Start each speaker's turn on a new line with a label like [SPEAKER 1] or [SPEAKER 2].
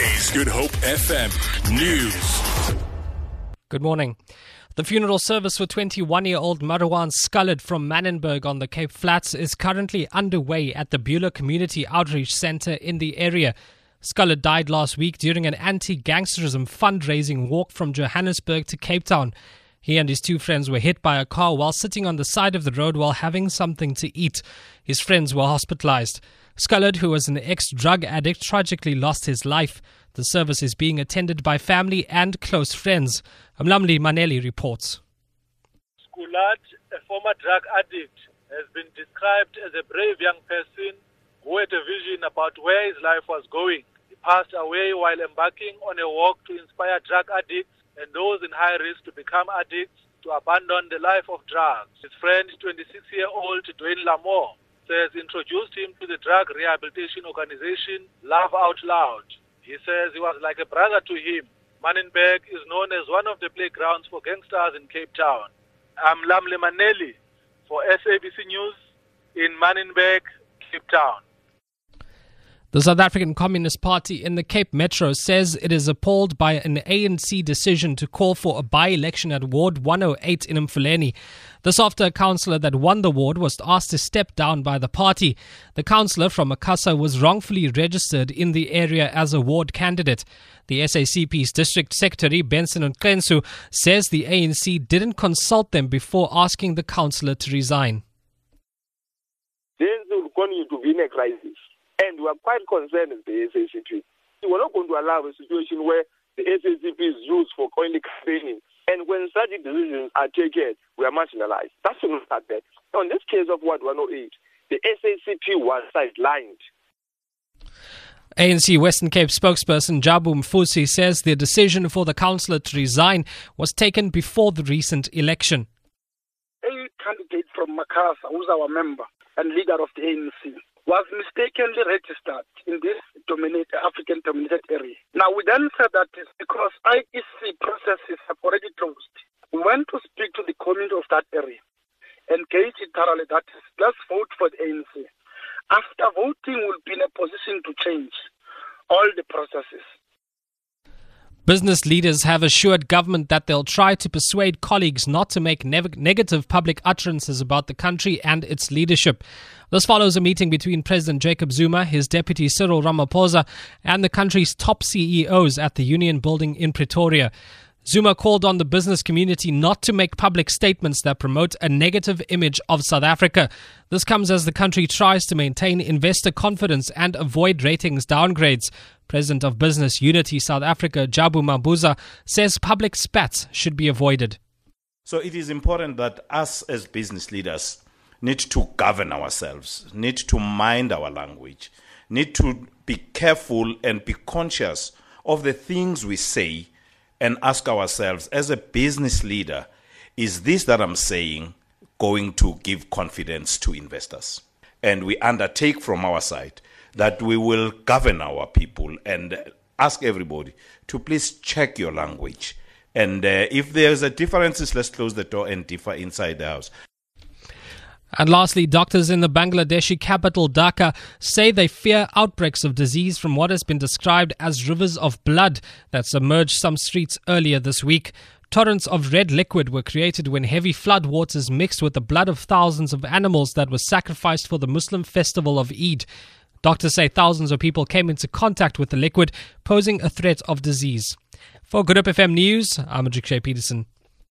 [SPEAKER 1] Is Good Hope FM News.
[SPEAKER 2] Good morning. The funeral service for 21 year old Maruwaan Scullard from Manenberg on the Cape Flats is currently underway at the Beulah Community Outreach Centre in the area. Scullard died last week during an anti gangsterism fundraising walk from Johannesburg to Cape Town. He and his two friends were hit by a car while sitting on the side of the road while having something to eat. His friends were hospitalized. Scullard, who was an ex drug addict, tragically lost his life. The service is being attended by family and close friends. Amlamli Maneli reports.
[SPEAKER 3] Scullard, a former drug addict, has been described as a brave young person who had a vision about where his life was going. He passed away while embarking on a walk to inspire drug addicts and those in high risk to become addicts to abandon the life of drugs. His friend, 26-year-old Dwayne Lamore, says introduced him to the drug rehabilitation organization Love Out Loud. He says he was like a brother to him. Manenberg is known as one of the playgrounds for gangsters in Cape Town. I'm Lamle Maneli for SABC News in Manenberg, Cape Town.
[SPEAKER 2] The South African Communist Party in the Cape Metro says it is appalled by an ANC decision to call for a by election at Ward 108 in Mfuleni. This after a councillor that won the ward was asked to step down by the party. The councillor from Macassar was wrongfully registered in the area as a ward candidate. The SACP's district secretary, Benson Ngqentsu, says the ANC didn't consult them before asking the councillor to resign.
[SPEAKER 4] This to be in a crisis. And we are quite concerned with the SACP. We're not going to allow a situation where the SACP is used for only campaigning. And when such decisions are taken, we are marginalized. That's not that. On this case of Ward 108, the SACP was sidelined.
[SPEAKER 2] ANC Western Cape spokesperson Jabu Mfusi says the decision for the councillor to resign was taken before the recent election.
[SPEAKER 5] A candidate from Macassar, who's our member and leader of the ANC, was mistakenly registered in this dominate, African dominated area. Now, we then said that because IEC processes have already closed. We went to speak to the community of that area, engage it thoroughly that is, let's vote for the ANC. After voting, we'll be in a position to change all the processes.
[SPEAKER 2] Business leaders have assured government that they'll try to persuade colleagues not to make ne- negative public utterances about the country and its leadership. This follows a meeting between President Jacob Zuma, his deputy Cyril Ramaphosa, and the country's top CEOs at the Union Building in Pretoria. Zuma called on the business community not to make public statements that promote a negative image of South Africa. This comes as the country tries to maintain investor confidence and avoid ratings downgrades. President of Business Unity South Africa, Jabu Mabuza, says public spats should be avoided.
[SPEAKER 6] So it is important that us as business leaders need to govern ourselves, need to mind our language, need to be careful and be conscious of the things we say and ask ourselves as a business leader, is this that I'm saying going to give confidence to investors? And we undertake from our side that we will govern our people and ask everybody to please check your language. And uh, if there's a differences, let's close the door and differ inside the house.
[SPEAKER 2] And lastly, doctors in the Bangladeshi capital Dhaka say they fear outbreaks of disease from what has been described as rivers of blood that submerged some streets earlier this week. Torrents of red liquid were created when heavy flood waters mixed with the blood of thousands of animals that were sacrificed for the Muslim festival of Eid. Doctors say thousands of people came into contact with the liquid, posing a threat of disease. For Good Hope FM News, I'm Adrik Peterson.